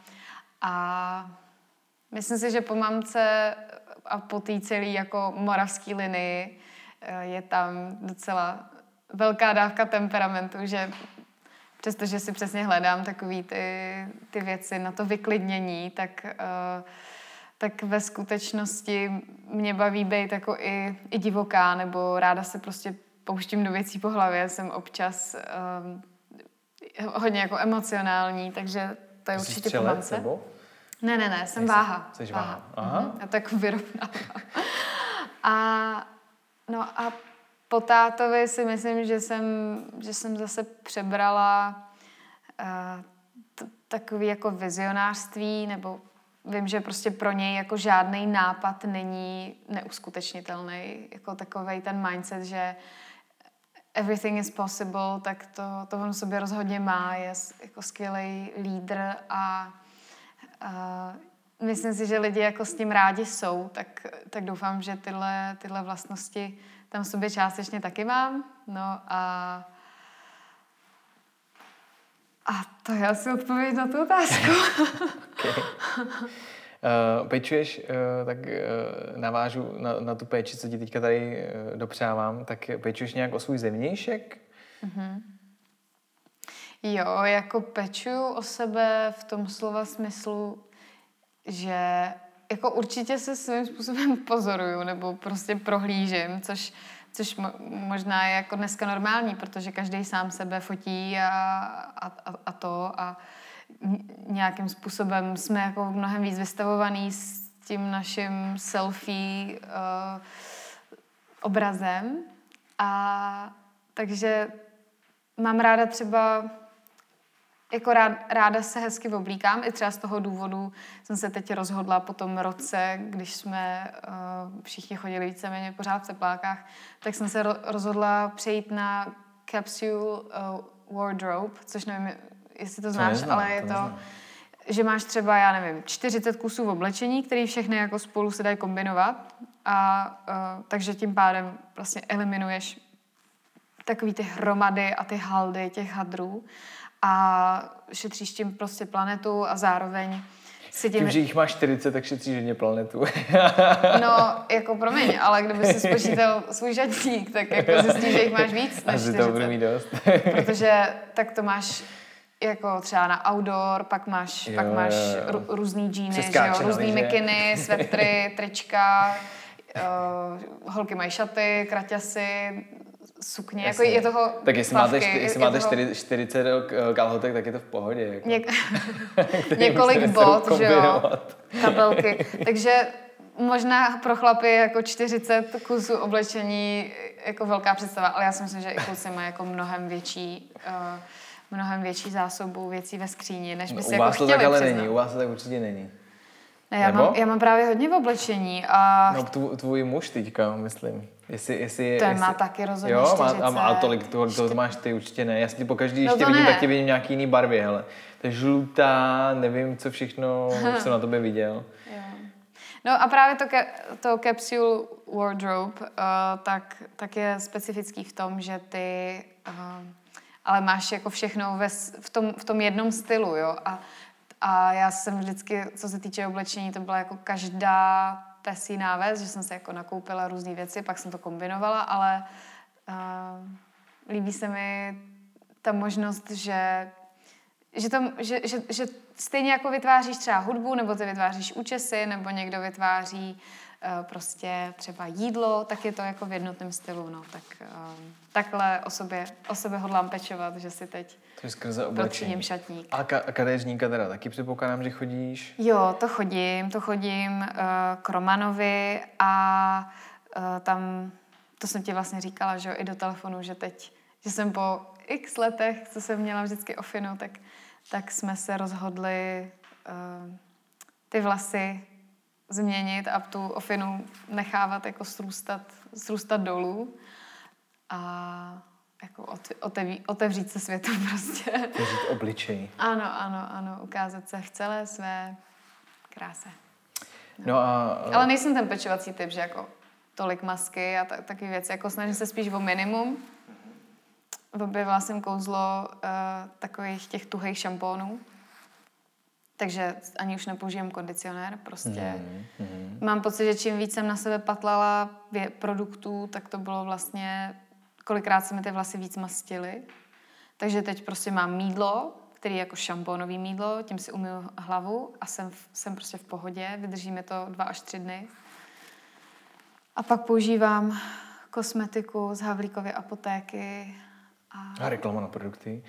a myslím si, že po mamce a po té celé jako moravské linii eh, je tam docela velká dávka temperamentu, že přestože si přesně hledám takové ty, ty věci na to vyklidnění, tak, uh, tak ve skutečnosti mě baví být jako i, i divoká, nebo ráda se prostě pouštím do věcí po hlavě, jsem občas um, hodně jako emocionální, takže to je Jsi určitě po střelec, mamce. nebo? Ne, ne, ne, jsem Nejsi- váha. Jsi váha. Aha. Mhm, Já to jako vyrovnávám. A, no a po tátovi si myslím, že jsem, že jsem zase přebrala uh, takový jako vizionářství, nebo vím, že prostě pro něj jako žádný nápad není neuskutečnitelný. Jako takový ten mindset, že everything is possible, tak to, to on sobě rozhodně má. Je jako skvělý lídr a a myslím si, že lidi jako s tím rádi jsou, tak, tak doufám, že tyhle, tyhle vlastnosti tam v sobě částečně taky mám. No a A to je asi odpověď na tu otázku. okay. Uh, pečuješ, uh, tak uh, navážu na, na tu péči, co ti teďka tady uh, dopřávám, tak pečuješ nějak o svůj zemnějšek? Mm-hmm. Jo, jako pečuju o sebe v tom slova smyslu, že jako určitě se svým způsobem pozoruju nebo prostě prohlížím, což, což možná je jako dneska normální, protože každý sám sebe fotí a, a, a, to a nějakým způsobem jsme jako mnohem víc vystavovaný s tím naším selfie uh, obrazem. A takže mám ráda třeba jako rád, ráda se hezky oblíkám. I třeba z toho důvodu jsem se teď rozhodla po tom roce, když jsme uh, všichni chodili víceméně pořád v teplákách, tak jsem se ro- rozhodla přejít na capsule uh, wardrobe, což nevím, jestli to znáš, to neznám, ale je to, to že máš třeba, já nevím, 40 kusů oblečení, které všechny jako spolu se dají kombinovat. A uh, takže tím pádem vlastně eliminuješ takový ty hromady a ty haldy těch hadrů a šetříš tím prostě planetu a zároveň si tím... Tím, že jich máš 40, tak šetříš hodně planetu. no, jako promiň, ale kdyby si spočítal svůj žadník, tak jako zjistíš, že jich máš víc než Asi to budu mít dost. Protože tak to máš jako třeba na outdoor, pak máš, jo, pak máš jo, jo. různý džíny, že jo, různý mikiny, svetry, trička, uh, holky mají šaty, kraťasy, sukně, jako je toho Tak jestli plavky, máte, jestli máte toho... 40 kalhotek, tak je to v pohodě. Jako. Něk... Několik bot, že jo, kabelky. Takže možná pro chlapy jako 40 kusů oblečení jako velká představa, ale já si myslím, že i kluci mají jako mnohem větší uh, mnohem větší zásobu věcí ve skříni, než by no, si jako vás to tak ale přiznat. není, u vás to tak určitě není. Ne, já, mám, já mám právě hodně v oblečení a... No tvůj, tvůj muž teďka, myslím. Jestli, jestli, to jestli... má taky rozhodně jo, 40. Má, a, a tolik, to, to, to máš ty určitě ne. Já si po každý no ještě vidím, ne. tak tě vidím nějaký jiný barvě, hele. To je žlutá, nevím, co všechno jsem na tobě viděl. Jo. No a právě to, ke, to capsule wardrobe, uh, tak, tak je specifický v tom, že ty uh, ale máš jako všechno ve, v, tom, v tom jednom stylu, jo. A, a já jsem vždycky, co se týče oblečení, to byla jako každá pesí náves, že jsem se jako nakoupila různé věci, pak jsem to kombinovala, ale uh, líbí se mi ta možnost, že že, to, že, že, že stejně jako vytváříš třeba hudbu, nebo ty vytváříš účesy, nebo někdo vytváří uh, prostě třeba jídlo, tak je to jako v jednotném stylu. No. Tak, uh, takhle o sobě, o sobě hodlám pečovat, že si teď to je skrze oblečení. šatník. A, ka- a kadeřníka teda taky předpokládám, že chodíš? Jo, to chodím, to chodím uh, k Romanovi a uh, tam, to jsem ti vlastně říkala, že jo, i do telefonu, že teď, že jsem po x letech, co jsem měla vždycky ofinu, tak, tak jsme se rozhodli uh, ty vlasy změnit a tu ofinu nechávat jako srůstat, srůstat dolů a jako oteví, otevřít se světu prostě. Otevřít obličej. Ano, ano, ano, ukázat se v celé své kráse. No, no a... Ale nejsem ten pečovací typ, že jako tolik masky a tak, takové věci. Jako snažím se spíš o minimum. Objevila jsem kouzlo uh, takových těch tuhých šampónů. Takže ani už nepoužijem kondicionér, prostě. Mm, mm. Mám pocit, že čím víc jsem na sebe patlala produktů, tak to bylo vlastně kolikrát se mi ty vlasy víc mastily. Takže teď prostě mám mídlo, který je jako šampónový mídlo, tím si umyju hlavu a jsem, jsem prostě v pohodě, vydrží mi to dva až tři dny. A pak používám kosmetiku z Havlíkovy apotéky. A, a reklama na produkty.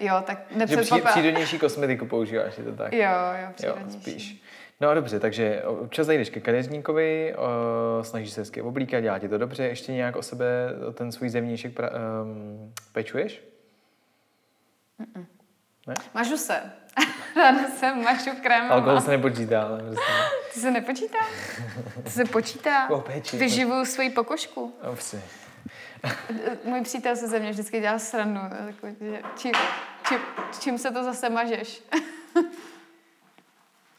jo, tak nepředpokládám. Že přírodnější kosmetiku používáš, je to tak? Jo, jo, přírodnější. Jo, spíš. No dobře, takže občas zajdeš ke kadeřníkovi, uh, snažíš se hezky oblíkat, dělá ti to dobře, ještě nějak o sebe ten svůj zemníšek pra, um, pečuješ? Mm-mm. Ne? Mažu se. Ráno se mažu krémem. Alkohol se nepočítá, ale prostě. Ty se nepočítá? To se počítá. Vyživuju svoji pokožku. Dobře. Můj přítel se ze mě vždycky dělal srandu. Takový, čím, čím, čím se to zase mažeš?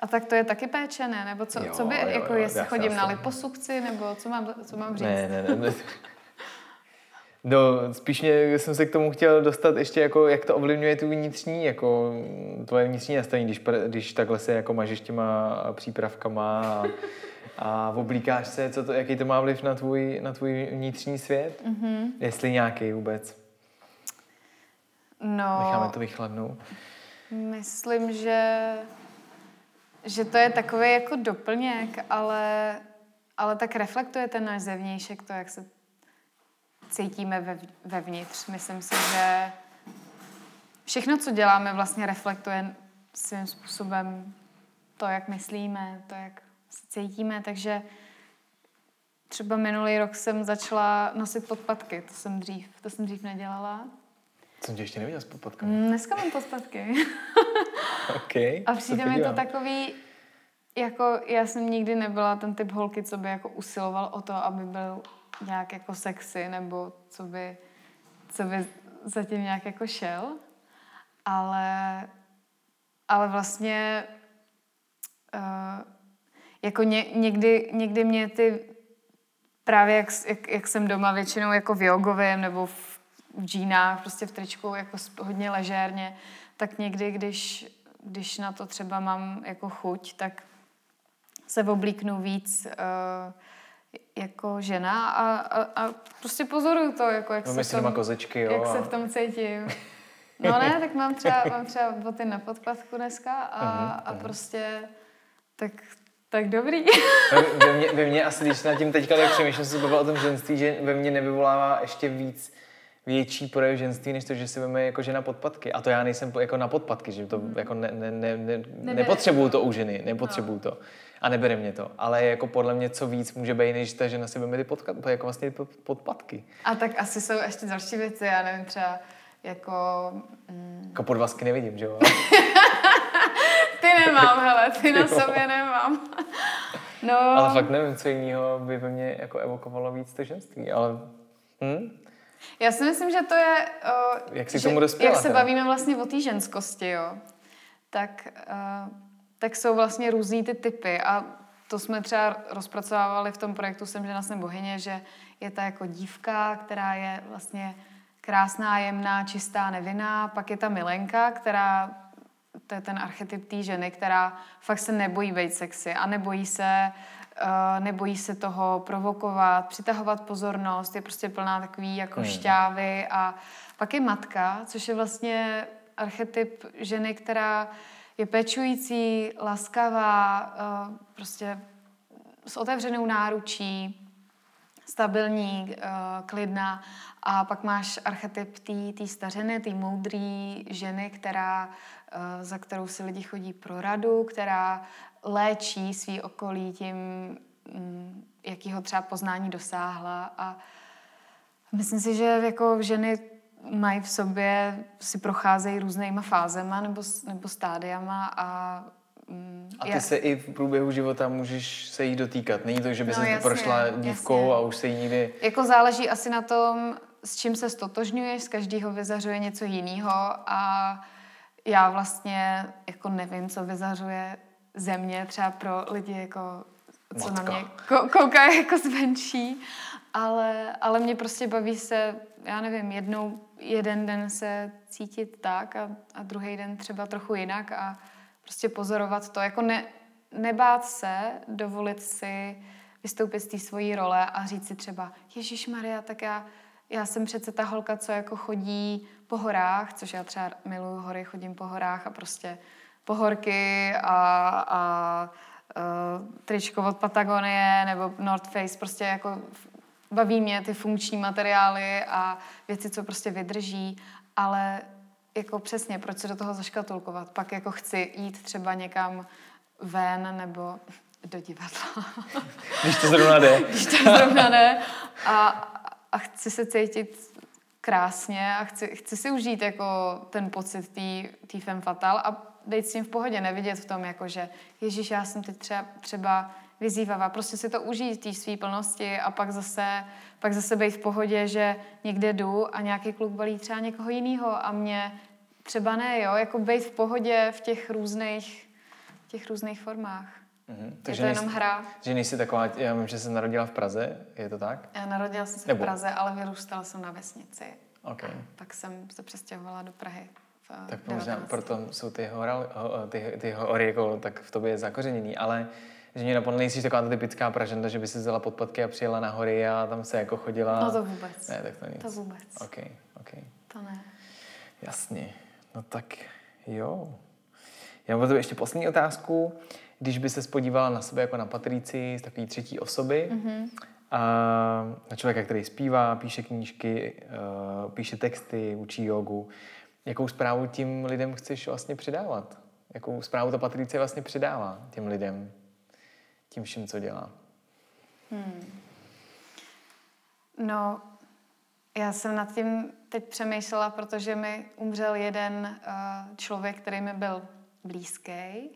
A tak to je taky péče, ne? Nebo co, jo, co by, jo, jako jo, jestli chodím na liposukci, nebo co mám, co mám říct? Ne, ne, ne. ne. No, spíš mě, jsem se k tomu chtěl dostat ještě, jako, jak to ovlivňuje tu vnitřní, jako tvoje vnitřní nastavení, když, když takhle se jako mažeš těma přípravkama a, a oblíkáš se, co to, jaký to má vliv na tvůj, na tvůj vnitřní svět? Mm-hmm. Jestli nějaký vůbec. No, Necháme to vychladnout. Myslím, že, že to je takový jako doplněk, ale, ale tak reflektuje ten náš zevnějšek, to, jak se cítíme ve, vevnitř. Myslím si, že všechno, co děláme, vlastně reflektuje svým způsobem to, jak myslíme, to, jak se cítíme, takže třeba minulý rok jsem začala nosit podpatky, to jsem dřív, to jsem dřív nedělala. Jsem tě ještě neviděla s podpatkami. Mm, dneska mám podpatky. okay, A přijde mi to takový, jako já jsem nikdy nebyla ten typ holky, co by jako usiloval o to, aby byl nějak jako sexy, nebo co by, co by zatím nějak jako šel. Ale, ale vlastně uh, jako ně, někdy, někdy mě ty právě jak, jak, jak jsem doma většinou jako v jogovém nebo v, v džínách, prostě v tričku jako hodně ležérně, tak někdy, když, když na to třeba mám jako chuť, tak se oblíknu víc uh, jako žena a, a, a prostě pozoruju to, jako jak, no, se, tom, kozečky, jo, jak a... se v tom cítím. No ne, tak mám třeba, mám třeba boty na podpadku dneska a, uh-huh, a prostě tak, tak dobrý. ve, mně, ve mně asi, když nad tím teďka tak přemýšlím, se o tom ženství, že ve mně nevyvolává ještě víc větší projev ženství, než to, že si veme jako žena podpatky. A to já nejsem jako na podpatky, že to mm. jako ne, ne, ne, ne, nepotřebuju to u ženy, nepotřebuju no. to. A nebere mě to. Ale jako podle mě co víc může být, než ta žena si veme ty podka, jako vlastně podpatky. A tak asi jsou ještě další věci, já nevím, třeba jako... Mm. Jako podvazky nevidím, že jo? ty nemám, hele, ty na sobě nemám. no. Ale fakt nevím, co jiného by ve mně jako evokovalo víc to ženství, ale... Hm? Já si myslím, že to je... Uh, jak si že, tomu dospěla, Jak se teda? bavíme vlastně o té ženskosti, jo, tak, uh, tak jsou vlastně různý ty typy a to jsme třeba rozpracovávali v tom projektu Jsem žena, jsem bohyně, že je ta jako dívka, která je vlastně krásná, jemná, čistá, nevinná. Pak je ta milenka, která, to je ten archetyp té ženy, která fakt se nebojí být sexy a nebojí se nebojí se toho provokovat, přitahovat pozornost, je prostě plná takový jako hmm. šťávy a pak je matka, což je vlastně archetyp ženy, která je pečující, laskavá, eh, prostě s otevřenou náručí, stabilní, eh, klidná. A pak máš archetyp té stařené, té moudré ženy, která, za kterou si lidi chodí pro radu, která léčí svý okolí tím, mm, jakýho třeba poznání dosáhla a myslím si, že jako ženy mají v sobě, si procházejí různýma fázema nebo, nebo stádiama a a ty je... se i v průběhu života můžeš se jí dotýkat. Není to, že by no, se prošla dívkou jasně. a už se jí nikdy... Jako záleží asi na tom, s čím se stotožňuješ, z každého vyzařuje něco jiného a já vlastně jako nevím, co vyzařuje země třeba pro lidi, jako, co Matka. na mě koukají jako zvenčí, ale, ale mě prostě baví se, já nevím, jednou, jeden den se cítit tak a, a druhý den třeba trochu jinak a prostě pozorovat to, jako ne, nebát se, dovolit si vystoupit z té svojí role a říct si třeba, Ježíš Maria, tak já, já jsem přece ta holka, co jako chodí po horách, což já třeba miluju hory, chodím po horách a prostě pohorky a, a uh, tričko od Patagonie nebo North Face, prostě jako baví mě ty funkční materiály a věci, co prostě vydrží, ale jako přesně, proč se do toho zaškatulkovat? Pak jako chci jít třeba někam ven nebo do divadla. Když to zrovna jde. Když to zrovna jde. A, a chci se cítit krásně a chci, chci si užít jako ten pocit té femme fatale a být s tím v pohodě, nevidět v tom, jako že Ježíš, já jsem teď třeba, třeba vyzývavá, prostě si to užít té své plnosti a pak zase, pak zase být v pohodě, že někde jdu a nějaký kluk balí třeba někoho jiného a mě třeba ne, jo, jako být v pohodě v těch různých, těch různých formách. Mm-hmm. Takže je to jenom nejsi, hra. Že nejsi taková, já vím, že jsi narodila v Praze, je to tak? Já narodila jsem se Nebo? v Praze, ale vyrůstala jsem na vesnici. Okay. A pak jsem se přestěhovala do Prahy. V tak možná proto jsou ty, horal, ty, ty hory jako tak v tobě zakořeněný, ale že mě napadlo, nejsi taková typická praženda, že by si vzala podpatky a přijela na hory a tam se jako chodila. No to vůbec. Ne, tak to nic. To vůbec. OK, OK. To ne. Jasně. No tak jo. Já mám ještě poslední otázku. Když by se spodívala na sebe jako na Patrici z takové třetí osoby, mm-hmm. a na člověka, který zpívá, píše knížky, uh, píše texty, učí jogu, jakou zprávu tím lidem chceš vlastně předávat? Jakou zprávu ta Patrice vlastně předává těm lidem tím vším, co dělá? Hmm. No, já jsem nad tím teď přemýšlela, protože mi umřel jeden uh, člověk, který mi byl blízký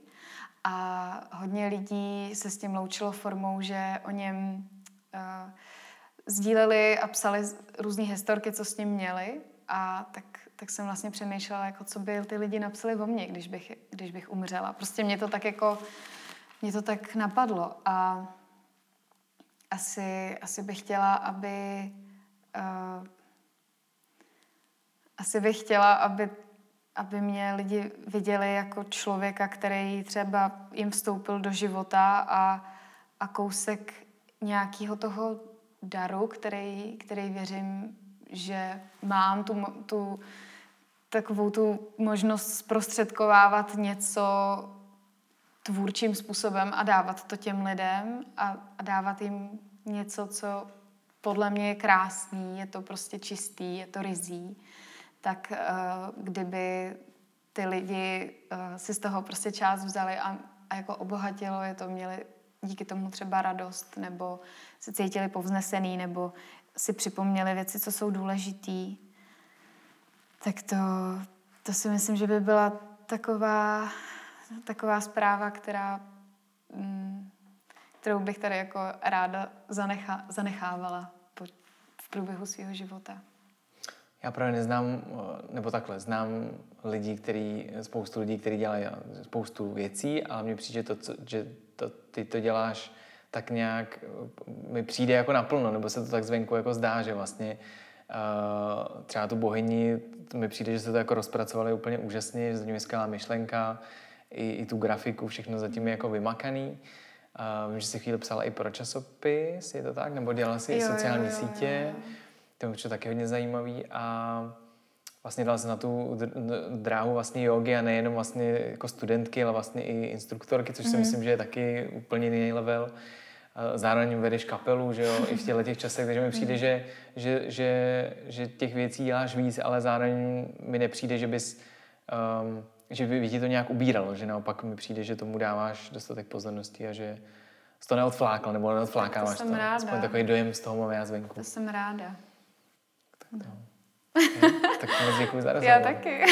a hodně lidí se s tím loučilo formou, že o něm uh, sdíleli a psali různé historky, co s ním měli a tak, tak jsem vlastně přemýšlela, jako co by ty lidi napsali o mně, když bych, když bych umřela. Prostě mě to tak jako, mě to tak napadlo a asi, asi bych chtěla, aby uh, asi bych chtěla, aby, aby mě lidi viděli jako člověka, který třeba jim vstoupil do života a, a kousek nějakého toho daru, který, který věřím, že mám tu, tu takovou tu možnost zprostředkovávat něco tvůrčím způsobem a dávat to těm lidem a, a dávat jim něco, co podle mě je krásný, je to prostě čistý, je to rizí tak uh, kdyby ty lidi uh, si z toho prostě část vzali a, a jako obohatilo je to, měli díky tomu třeba radost, nebo se cítili povznesený, nebo si připomněli věci, co jsou důležitý, tak to, to si myslím, že by byla taková, taková zpráva, která, mm, kterou bych tady jako ráda zanecha, zanechávala v průběhu svého života. Já právě neznám, nebo takhle, znám lidi, který, spoustu lidí, kteří dělají spoustu věcí, ale mně přijde, to, že to, ty to děláš tak nějak, mi přijde jako naplno, nebo se to tak zvenku jako zdá, že vlastně uh, třeba tu bohyni, mi přijde, že se to jako rozpracovali úplně úžasně, že za je skvělá myšlenka, i, i tu grafiku, všechno zatím je jako vymakaný. Uh, vím, že jsi chvíli psala i pro časopis, je to tak? Nebo dělala si jo, sociální jo, jo, sítě? Jo, jo. To je taky hodně zajímavý a vlastně dala se na tu dráhu vlastně jogy a nejenom vlastně jako studentky, ale vlastně i instruktorky, což mm-hmm. si mhm. myslím, že je taky úplně jiný level. Zároveň vedeš kapelu, že jo, i v těchto těch časech, takže mi přijde, mm. že, že, že, že těch věcí děláš víc, ale zároveň mi nepřijde, že bys um, že by ti to nějak ubíralo, že naopak mi přijde, že tomu dáváš dostatek pozornosti a že jsi to neodflákal nebo neodflákáváš to. Jsem to. ráda. Aspoň takový dojem z toho mám já zvenku. To jsem ráda. No. tak moc děkuji za rozhovor. Já taky.